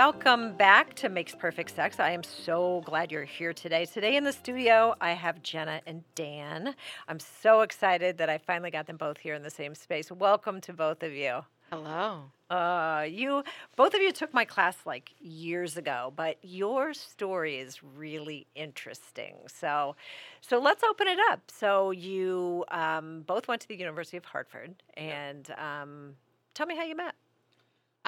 welcome back to Makes Perfect Sex. I am so glad you're here today. Today in the studio, I have Jenna and Dan. I'm so excited that I finally got them both here in the same space. Welcome to both of you. Hello. Uh, you both of you took my class like years ago, but your story is really interesting. So, so let's open it up. So you um, both went to the University of Hartford, and um, tell me how you met.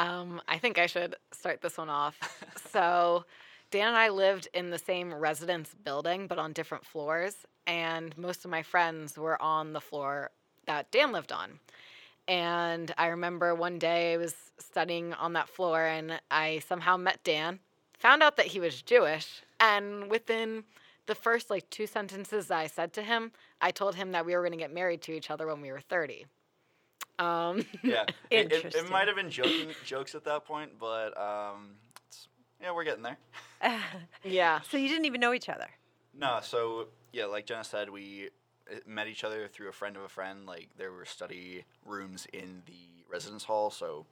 Um, I think I should start this one off. so, Dan and I lived in the same residence building, but on different floors. And most of my friends were on the floor that Dan lived on. And I remember one day I was studying on that floor and I somehow met Dan, found out that he was Jewish. And within the first like two sentences I said to him, I told him that we were going to get married to each other when we were 30. Um, Yeah, it, it, it might have been joking jokes at that point, but um, it's, yeah, we're getting there. yeah. so you didn't even know each other. No, so yeah, like Jenna said, we uh, met each other through a friend of a friend. Like there were study rooms in the residence hall, so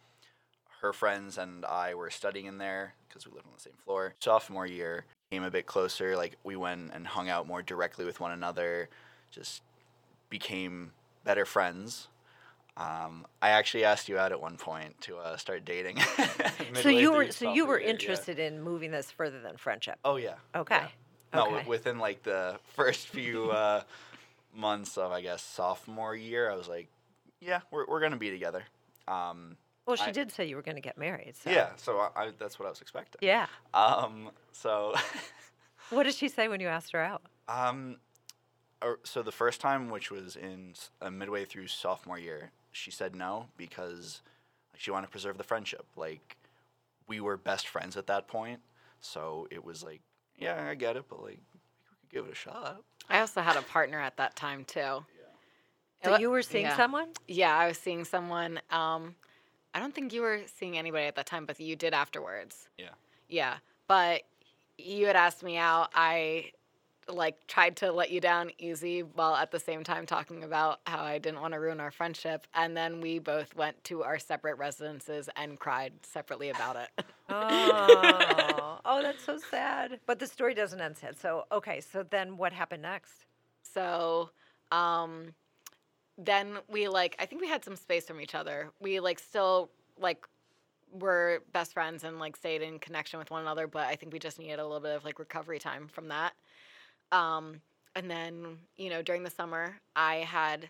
her friends and I were studying in there because we lived on the same floor. Sophomore year came a bit closer. Like we went and hung out more directly with one another, just became better friends. Um, I actually asked you out at one point to uh, start dating. So you were so you were sophomore year, yeah. interested in moving this further than friendship. Oh yeah. Okay. yeah. No, Okay. wi- within like the first few uh, months of I guess sophomore year, I was like, yeah, we're we're gonna be together. Um, Well, she I- did say you were going to get married. So. Yeah, so I, I, that's what I was expecting. Yeah. Um, so, What did she say when you asked her out? um, so the first time, which was in uh, midway through sophomore year, she said no because like, she wanted to preserve the friendship. Like we were best friends at that point, so it was like, yeah, I get it, but like we could give it a shot. I also had a partner at that time too. Yeah. So you were seeing yeah. someone? Yeah, I was seeing someone. Um, I don't think you were seeing anybody at that time, but you did afterwards. Yeah. Yeah, but you had asked me out. I like tried to let you down easy while at the same time talking about how I didn't want to ruin our friendship. And then we both went to our separate residences and cried separately about it. Oh, oh, that's so sad. But the story doesn't end sad. So, okay, so then what happened next? So, um, then we like I think we had some space from each other. We like still like were best friends and like stayed in connection with one another, but I think we just needed a little bit of like recovery time from that. Um, and then you know during the summer I had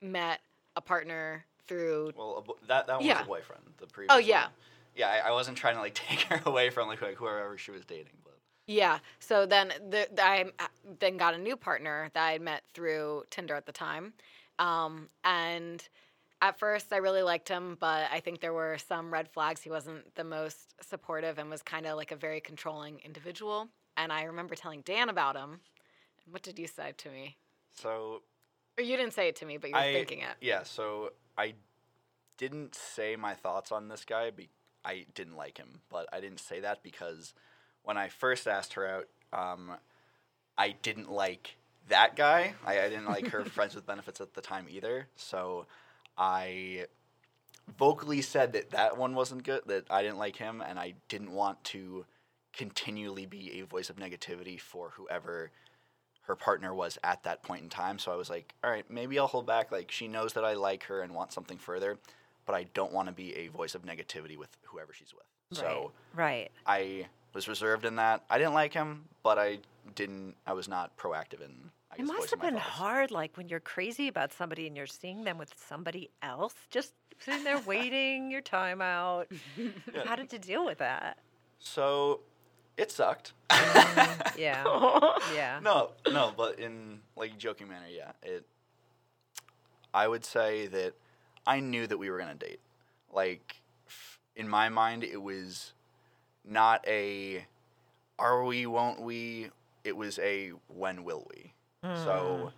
met a partner through Well, bo- that that one Yeah. was a boyfriend. The previous. Oh, yeah. one. Yeah, I, I wasn't trying to like take her away from like, like whoever she was dating, but Yeah. So then the, the- I uh, then got a new partner that I met through Tinder at the time. Um, and at first I really liked him, but I think there were some red flags. He wasn't the most supportive and was kind of like a very controlling individual. And I remember telling Dan about him. What did you say to me? so Or you didn't say it to me, but you were I thinking it. yeah. So I didn't say my thoughts on this guy. Be- I didn't like him, but I didn't say that because when I first asked her out, um, I didn't like that guy. I, I didn't like her friends with benefits at the time either. So I vocally said that that one wasn't good. That I didn't like him, and I didn't want to continually be a voice of negativity for whoever her partner was at that point in time. So I was like, all right, maybe I'll hold back. Like she knows that I like her and want something further, but I don't want to be a voice of negativity with whoever she's with. So right. I was reserved in that. I didn't like him, but I didn't. I was not proactive in. I It must have been thoughts. hard, like when you're crazy about somebody and you're seeing them with somebody else, just sitting there waiting your time out. How did you deal with that? So it sucked. Yeah. Yeah. no, no, but in like joking manner, yeah. It. I would say that I knew that we were gonna date. Like, f- in my mind, it was not a "Are we? Won't we?" It was a "When will we?" Hmm. So,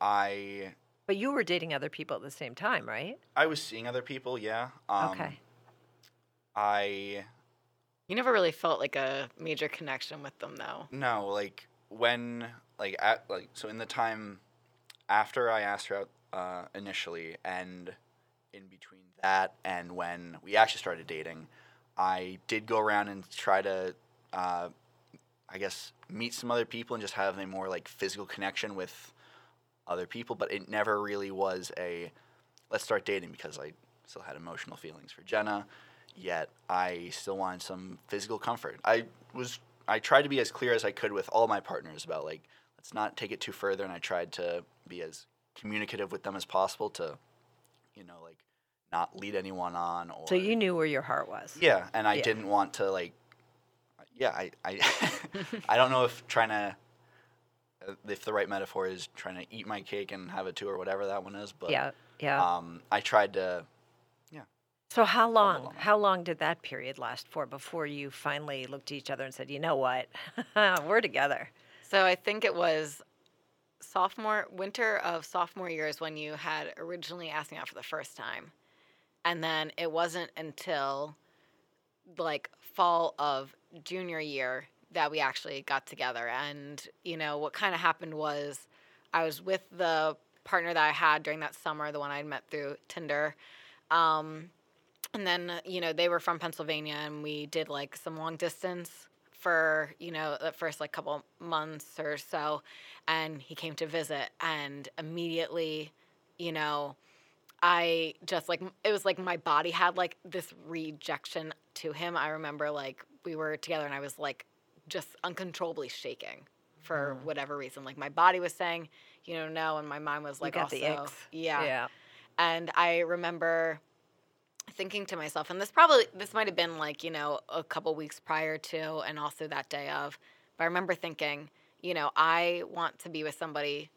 I But you were dating other people at the same time, right? I was seeing other people, yeah. Um, okay. I You never really felt like a major connection with them, though. No, like when like at like so in the time after I asked her out uh, initially, and in between that and when we actually started dating, I did go around and try to, uh, I guess, meet some other people and just have a more like physical connection with other people. But it never really was a let's start dating because I still had emotional feelings for Jenna. Yet I still wanted some physical comfort. I was I tried to be as clear as I could with all my partners about like let's not take it too further, and I tried to be as communicative with them as possible to, you know, like not lead anyone on or So you knew where your heart was. yeah, and I Yeah. didn't want to like. Yeah, I I, I don't know if trying to, uh, if the right metaphor is trying to eat my cake and have it too or whatever that one is, but Yeah. Yeah. um, I tried to. So how long? How long did that period last for before you finally looked at each other and said, "You know what? We're together." So I think it was sophomore winter of sophomore year is when you had originally asked me out for the first time. And then it wasn't until like fall of junior year that we actually got together. And, you know, what kind of happened was I was with the partner that I had during that summer, the one I'd met through Tinder. Um, and then, you know, they were from Pennsylvania and we did like some long distance for, you know, the first like couple months or so. And he came to visit and immediately, you know, I just like it was like my body had like this rejection to him. I remember like we were together and I was like just uncontrollably shaking for whatever reason. Like my body was saying, you know, no, and my mind was like got also yeah. Yeah. And I remember thinking to myself, and this probably this might have been like you know a couple weeks prior to, and also that day of. But I remember thinking, you know, I want to be with somebody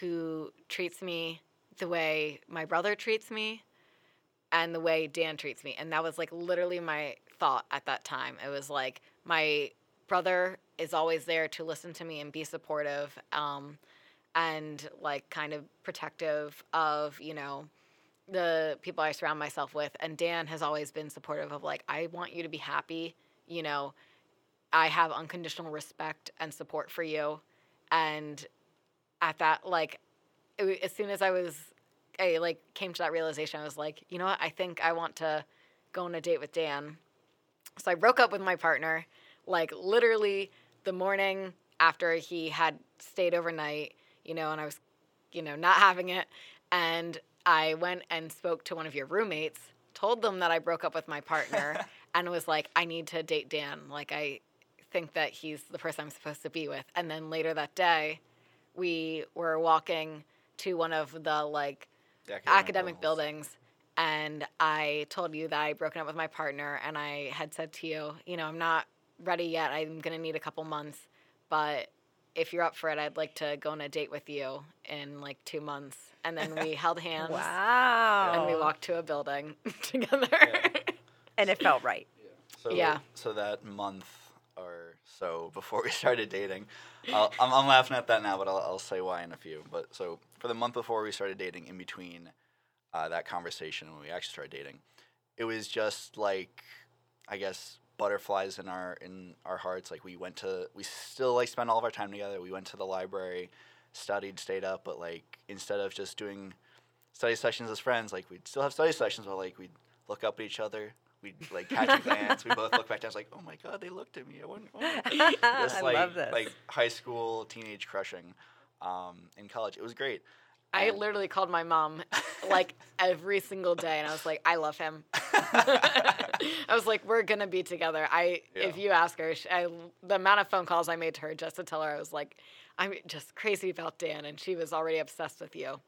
who treats me the way my brother treats me, and the way Dan treats me, and that was like literally my thought at that time. It was like my brother is always there to listen to me and be supportive. Um, and like kind of protective of you know the people I surround myself with. And Dan has always been supportive of like, I want you to be happy. You know, I have unconditional respect and support for you. And at that, like, it, as soon as I was, I like came to that realization, I was like, you know what? I think I want to go on a date with Dan. So I broke up with my partner, like literally the morning after he had stayed overnight, you know, and I was, you know, not having it. And I went and spoke to one of your roommates, told them that I broke up with my partner, and was like, I need to date Dan. Like, I think that he's the person I'm supposed to be with. And then later that day, we were walking to one of the like the academic buildings and I told you that I broken up with my partner and I had said to you, you know, I'm not ready yet. I'm going to need a couple months, but if you're up for it, I'd like to go on a date with you in like 2 months. And then we held hands Wow. and we walked to a building together. And it felt right. So, Yeah. So that month or so before we started dating, I'll, I'm, I'm laughing at that now, but I'll, I'll say why in a few. But so for the month before we started dating, in between uh, that conversation when we actually started dating, it was just like, I guess butterflies in our in our hearts. Like we went to, we still like spent all of our time together. We went to the library, studied, stayed up, but like instead of just doing study sessions as friends, like we'd still have study sessions, but like we'd look up at each other. We'd like catch a glance. We both look back down. It's like, oh my god, they looked at me. I wonder. Oh. Just I like love this. like high school teenage crushing um, in college. It was great. I literally called my mom like every single day and I was like, I love him. I was like, we're gonna be together. I, if you ask her, I, the amount of phone calls I made to her just to tell her, I was like, I'm just crazy about Dan, and she was already obsessed with you.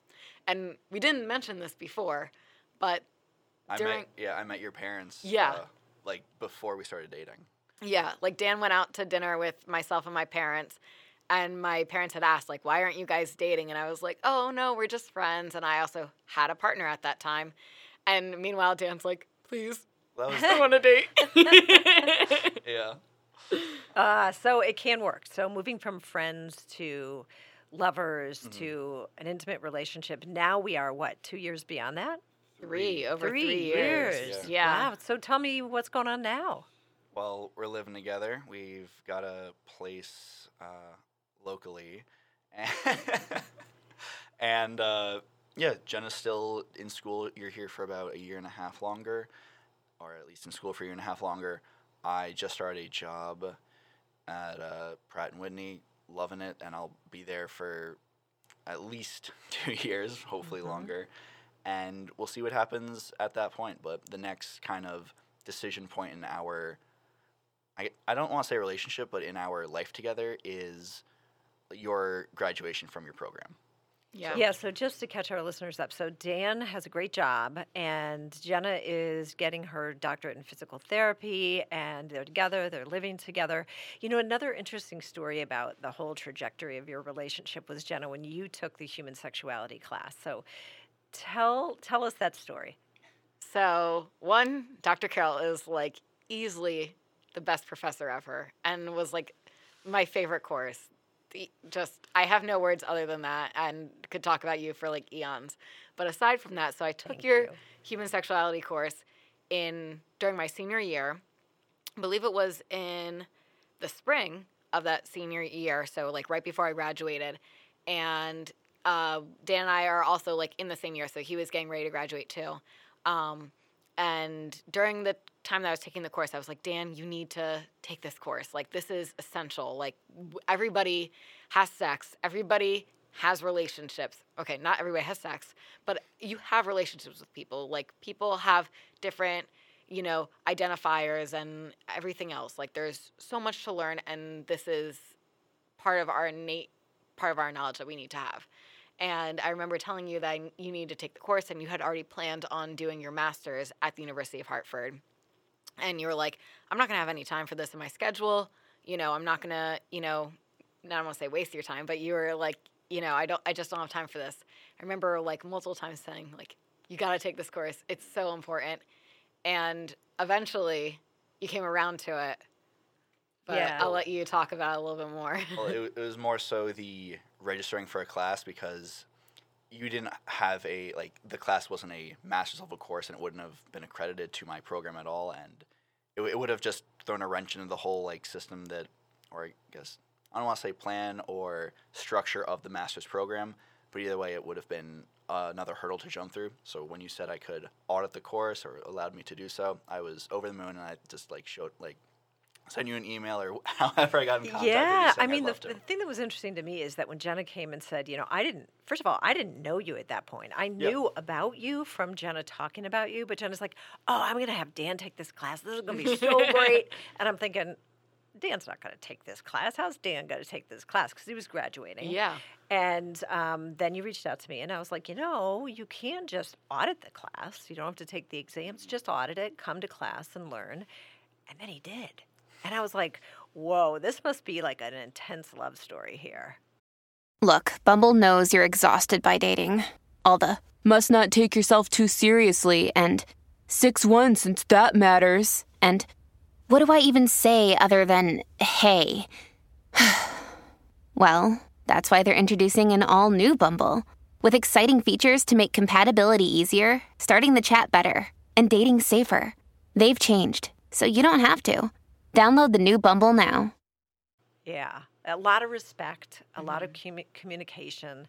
And we didn't mention this before, but I during met, yeah, I met your parents. Yeah. uh, like before we started dating. yeah, like Dan went out to dinner with myself and my parents. And my parents had asked, like, why aren't you guys dating? And I was like, oh, no, we're just friends. And I also had a partner at that time. And meanwhile, Dan's like, please, That was I want to date. yeah. Uh, so it can work. So moving from friends to lovers Mm-hmm. to an intimate relationship. Now we are what? Two years beyond that? three over three, Three years. years. Yeah. Wow. So tell me what's going on now. Well, we're living together. We've got a place uh, locally, and uh, yeah, Jenna's still in school. You're here for about a year and a half longer, or at least in school for a year and a half longer. I just started a job at uh, Pratt and Whitney, loving it, and I'll be there for at least two years, hopefully Mhm. longer. And we'll see what happens at that point. But the next kind of decision point in our, I, I don't want to say relationship, but in our life together is your graduation from your program. Yeah. Yeah, so just to catch our listeners up, so Dan has a great job, and Jenna is getting her doctorate in physical therapy, and they're together, they're living together. You know, another interesting story about the whole trajectory of your relationship was Jenna when you took the human sexuality class. So tell tell us that story. So, one, Dr. Carroll is like easily the best professor ever and was like my favorite course. Just, I have no words other than that and could talk about you for like eons. But aside from that, so I took Thank your you. human sexuality course in during my senior year. I believe it was in the spring of that senior year, so like right before I graduated. And uh, Dan and I are also like in the same year, so he was getting ready to graduate too. Um, and during the time that I was taking the course, I was like, Dan, you need to take this course. Like, this is essential. Like, everybody has sex, everybody has relationships. Okay, not everybody has sex, but you have relationships with people. Like, people have different, you know, identifiers and everything else. Like, there's so much to learn, and this is part of our innate part of our knowledge that we need to have. And I remember telling you that you need to take the course, and you had already planned on doing your master's at the University of Hartford. And you were like, I'm not going to have any time for this in my schedule. You know, I'm not going to, you know, I don't want to say waste your time, but you were like, you know, I don't, I just don't have time for this. I remember like multiple times saying, like, you got to take this course. It's so important. And eventually you came around to it. But Yeah. I'll let you talk about it a little bit more. well, it, it was more so the registering for a class because you didn't have a like the class wasn't a master's level course and it wouldn't have been accredited to my program at all. And it, it would have just thrown a wrench into the whole like system that or I guess I don't want to say plan or structure of the master's program but either way it would have been uh, another hurdle to jump through. So when you said I could audit the course or allowed me to do so I was over the moon and I just like showed like send you an email or however I got in contact with you Yeah, I mean, the, the thing that was interesting to me is that when Jenna came and said, you know, I didn't, first of all, I didn't know you at that point. I knew about you from Jenna talking about you, but Jenna's like, oh, I'm going to have Dan take this class. This is going to be so great. And I'm thinking, Dan's not going to take this class. How's Dan going to take this class? Because he was graduating. yeah. And um, then you reached out to me, and I was like, you know, you can just audit the class. You don't have to take the exams, just audit it, come to class and learn. And then he did. And I was like, whoa, this must be like an intense love story here. Look, Bumble knows you're exhausted by dating. All the must not take yourself too seriously and 6 1 since that matters. And what do I even say other than hey? well, that's why they're introducing an all new Bumble with exciting features to make compatibility easier, starting the chat better, and dating safer. They've changed, so you don't have to. Download the new Bumble now. Yeah, a lot of respect, a lot of commu- communication.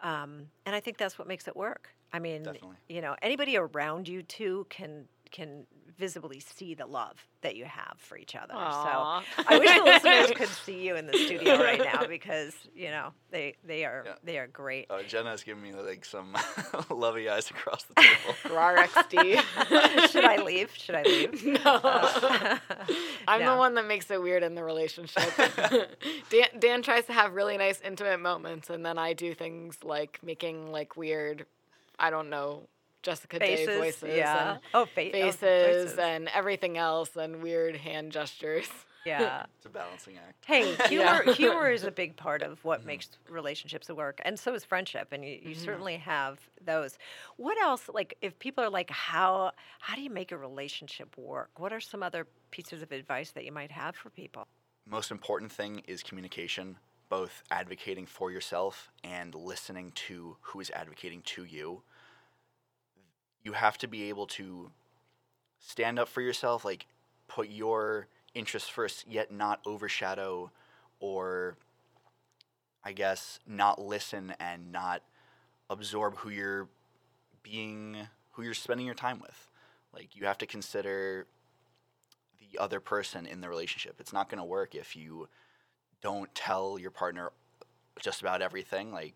Um, and I think that's what makes it work. I mean, Definitely. you know, anybody around you too can can visibly see the love that you have for each other. Aw. So I wish the listeners could see you in the studio right now because you know they they are Yeah. they are great. Oh, Jenna's giving me like some lovey eyes across the table. RXD. Should I leave? Should I leave? No. Uh, I'm no. the one that makes it weird in the relationship. Dan, Dan tries to have really nice intimate moments, and then I do things like making like weird, I don't know, Jessica faces, Day voices yeah. and oh, fa- oh, faces voices. and everything else and weird hand gestures. yeah. It's a balancing act. Hey, Yeah. humor humor is a big part of what mm-hmm. makes relationships work, and so is friendship. And you, you mm-hmm. certainly have those. What else? Like, if people are like, how how do you make a relationship work? What are some other pieces of advice that you might have for people? Most important thing is communication, both advocating for yourself and listening to who is advocating to you. You have to be able to stand up for yourself, like put your interests first, yet not overshadow or I guess not listen and not absorb who you're being who you're spending your time with. Like you have to consider the other person in the relationship. It's not going to work if you don't tell your partner just about everything. Like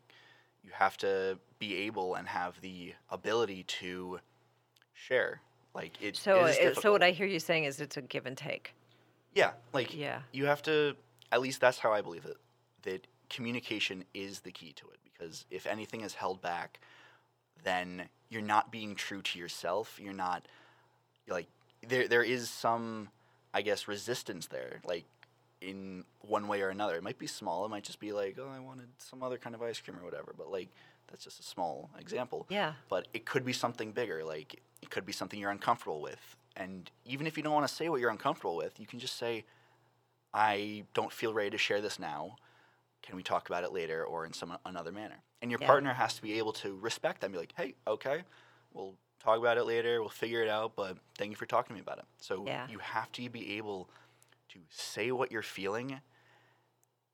you have to be able and have the ability to share. Like it. So, it so what. I hear you saying is it's a give and take. Yeah, like Yeah. you have to. At least that's how I believe it. That communication is the key to it because if anything is held back, then you're not being true to yourself. You're not like there. There is some, I guess, resistance there. Like in one way or another. It might be small. It might just be like, oh, I wanted some other kind of ice cream or whatever. But like that's just a small example Yeah. but it could be something bigger like it could be something you're uncomfortable with and even if you don't want to say what you're uncomfortable with you can just say i don't feel ready to share this now can we talk about it later or in some another manner and your Yeah. partner has to be able to respect that and be like hey okay we'll talk about it later we'll figure it out but thank you for talking to me about it so Yeah. you have to be able to say what you're feeling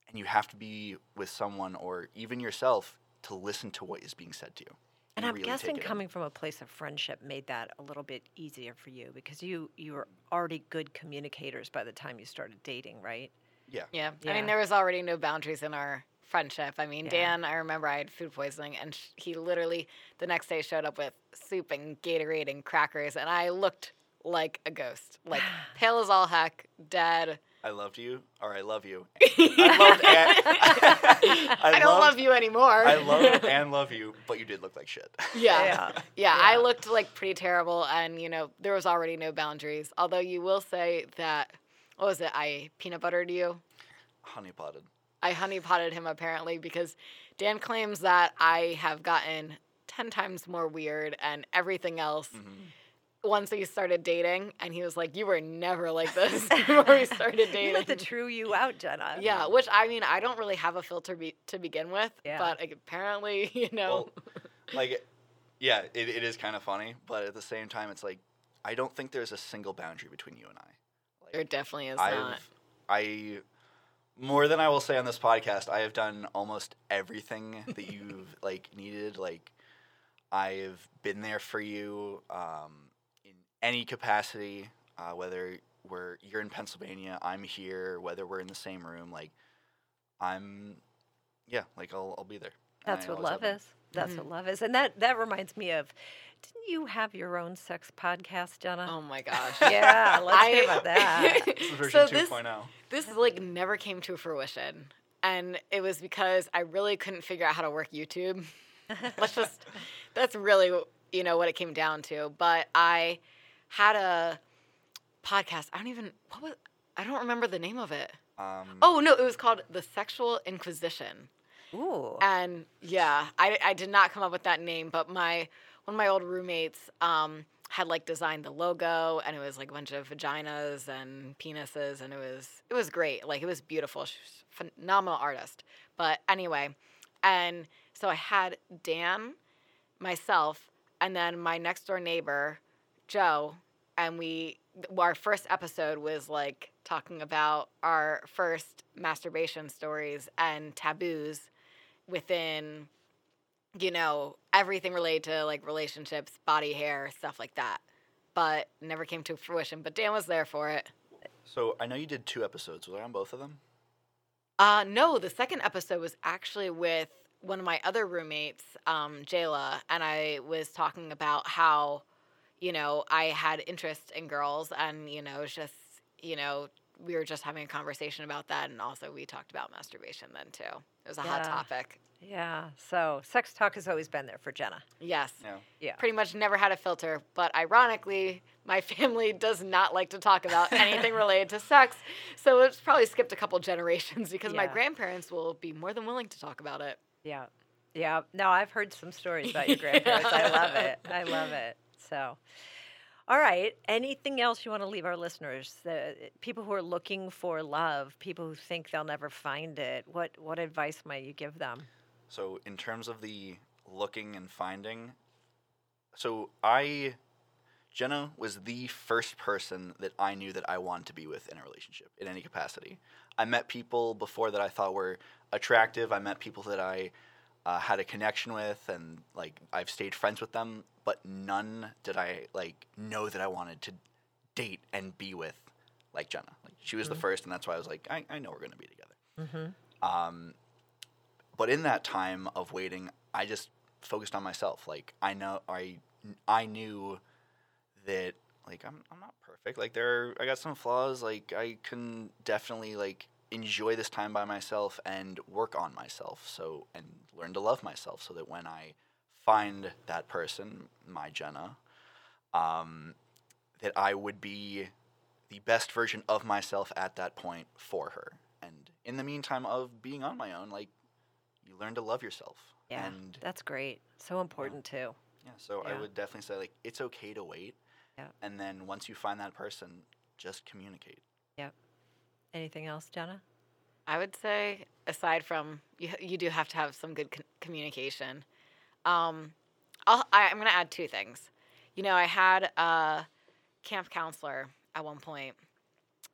and you have to be with someone or even yourself to listen to what is being said to you And and I'm really guessing it in. coming from a place of friendship made that a little bit easier for you because you you were already good communicators by the time you started dating, right? Yeah. Yeah. I mean, there was already no boundaries in our friendship. I mean, Yeah. Dan, I remember I had food poisoning, and sh- he literally the next day showed up with soup and Gatorade and crackers, and I looked like a ghost, like pale as all heck, dead. I loved you, or I love you. I loved and, I, don't loved- love you anymore. I love and love you, but you did look like shit. Yeah. Yeah. yeah. I looked like pretty terrible, and you know there was already no boundaries. Although you will say that, what was it? I peanut buttered you. Honey potted. I honey potted him apparently because Dan claims that I have gotten ten times more weird and everything else mm-hmm. Once we started dating, and he was like, "You were never like this before we started You dating." let the true you out, Jenna. yeah, which I mean, I don't really have a filter be- to begin with, Yeah. but like, apparently, you know, Well, like, yeah, it, it is kind of funny, but at the same time, it's like I don't think there's a single boundary between you and I. Like, there definitely is I've, not. I, more than I will say on this podcast, I have done almost everything that you've like needed. Like, I've been there for you um, in any capacity, uh, whether we're you're in Pennsylvania, I'm here, whether we're in the same room. Like, I'm, yeah, like I'll I'll be there. That's what love have been. is. That's Mhm. what love is. And that that reminds me of didn't you have your own sex podcast, Jenna? Oh my gosh. Yeah, let's hear about that. This is version so 2.0. this, this like never came to fruition. And it was because I really couldn't figure out how to work YouTube. Let's just that's really you know what it came down to. But I had a podcast. I don't even what was I don't remember the name of it. Um, Oh no, it was called The Sexual Inquisition. Ooh. And yeah, I, I did not come up with that name, but my one of my old roommates um, had like designed the logo, and it was like a bunch of vaginas and penises, and it was it was great. Like it was beautiful. She was a phenomenal artist. But anyway, and so I had Dan, myself, and then my next door neighbor, Joe, and we our first episode was like talking about our first masturbation stories and taboos within you know everything related to like relationships body hair stuff like that but never came to fruition but dan was there for it So I know you did two episodes. Was I on both of them? uh no the second episode was actually with one of my other roommates um jayla and i was talking about how you know i had interest in girls and you know it just you know we were just having a conversation about that and also we talked about masturbation then too it was a hot topic yeah. So sex talk has always been there for Jenna. yes Yeah. Yeah. pretty much never had a filter. But ironically, my family does not like to talk about anything related to sex. So it's probably skipped a couple generations because my grandparents will be more than willing to talk about it. Yeah. Yeah. No, I've heard some stories about your grandparents. I love it. I love it. So, all right. Anything else you want to leave our listeners? The uh, people who are looking for love, people who think they'll never find it. What what advice might you give them? So in terms of the looking and finding, so I, Jenna was the first person that I knew that I wanted to be with in a relationship in any capacity. I met people before that I thought were attractive. I met people that I uh, had a connection with, and like I've stayed friends with them, but none did I like know that I wanted to date and be with, like Jenna. Like she was the first, and that's why I was like, I, I know we're gonna be together. Um, but in that time of waiting, I just focused on myself. Like I know I I knew that like I'm I'm not perfect. Like there are, I got some flaws. Like I can definitely like enjoy this time by myself and work on myself. So and learn to love myself so that when I find that person, my Jenna, um, that I would be the best version of myself at that point for her. And in the meantime of being on my own, like you learn to love yourself. Yeah, And that's great. So important too. yeah, so Yeah. I would definitely say like it's okay to wait. Yeah. And then once you find that person, just communicate. Yep. Anything else, Jenna? I would say, aside from you, you do have to have some good con- communication. Um, I'll, I, I'm going to add two things. You know, I had a camp counselor at one point,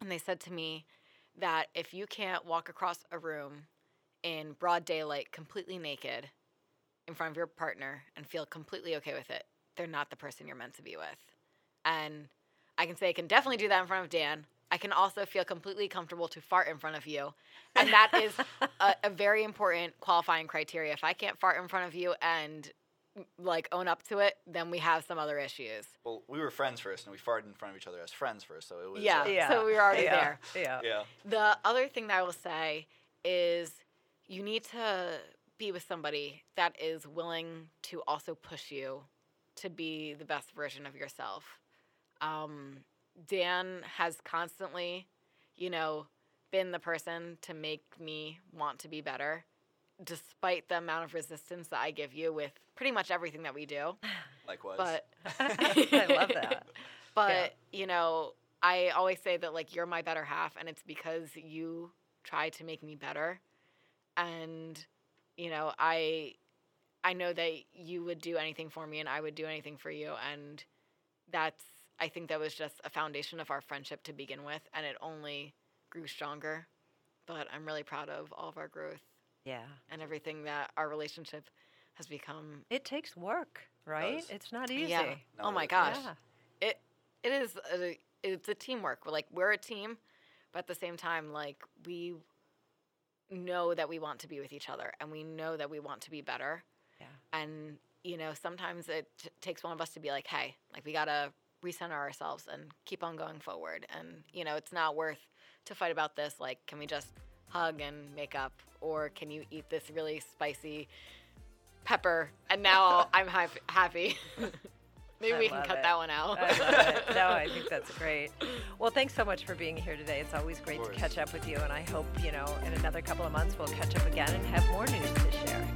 and they said to me that if you can't walk across a room in broad daylight, completely naked, in front of your partner, and feel completely okay with it, they're not the person you're meant to be with. And I can say I can definitely do that in front of Dan. I can also feel completely comfortable to fart in front of you. And that is a, a very important qualifying criteria. If I can't fart in front of you and mm, like own up to it, then we have some other issues. Well, we were friends first, and we farted in front of each other as friends first, so it was Yeah. uh, So we were already yeah. there. Yeah. yeah. The other thing that I will say is you need to be with somebody that is willing to also push you to be the best version of yourself. Um, Dan has constantly, you know, been the person to make me want to be better, despite the amount of resistance that I give you with pretty much everything that we do. Likewise. But I love that. but you know, I always say that like you're my better half, and it's because you try to make me better, and you know, I I know that you would do anything for me, and I would do anything for you, and that's I think that was just a foundation of our friendship to begin with, and it only grew stronger. But I'm really proud of all of our growth Yeah. and everything that our relationship has become. It takes work, right? does. It's not easy. Yeah. No, oh my gosh. Yeah. it it is a, it's a teamwork. We're like we're a team, but at the same time, like we know that we want to be with each other, and we know that we want to be better. Yeah. And you know, sometimes it t- takes one of us to be like, "Hey, like we gotta recenter ourselves and keep on going forward." And you know, it's not worth to fight about this. Like, can we just hug and make up, or can you eat this really spicy pepper? And now I'm hap- happy. Maybe I we can cut it. that one out. I. No, I think that's great. Well, thanks so much for being here today. It's always great to catch up with you, and I hope, you know, in another couple of months we'll catch up again and have more news to share.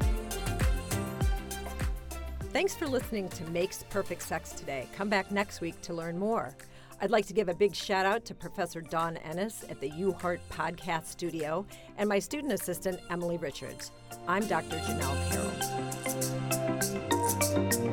Thanks for listening to Makes Perfect Sex today. Come back next week to learn more. I'd like to give a big shout out to Professor Don Ennis at the UHart Podcast Studio and my student assistant, Emily Richards. I'm Dr. Janell Carroll.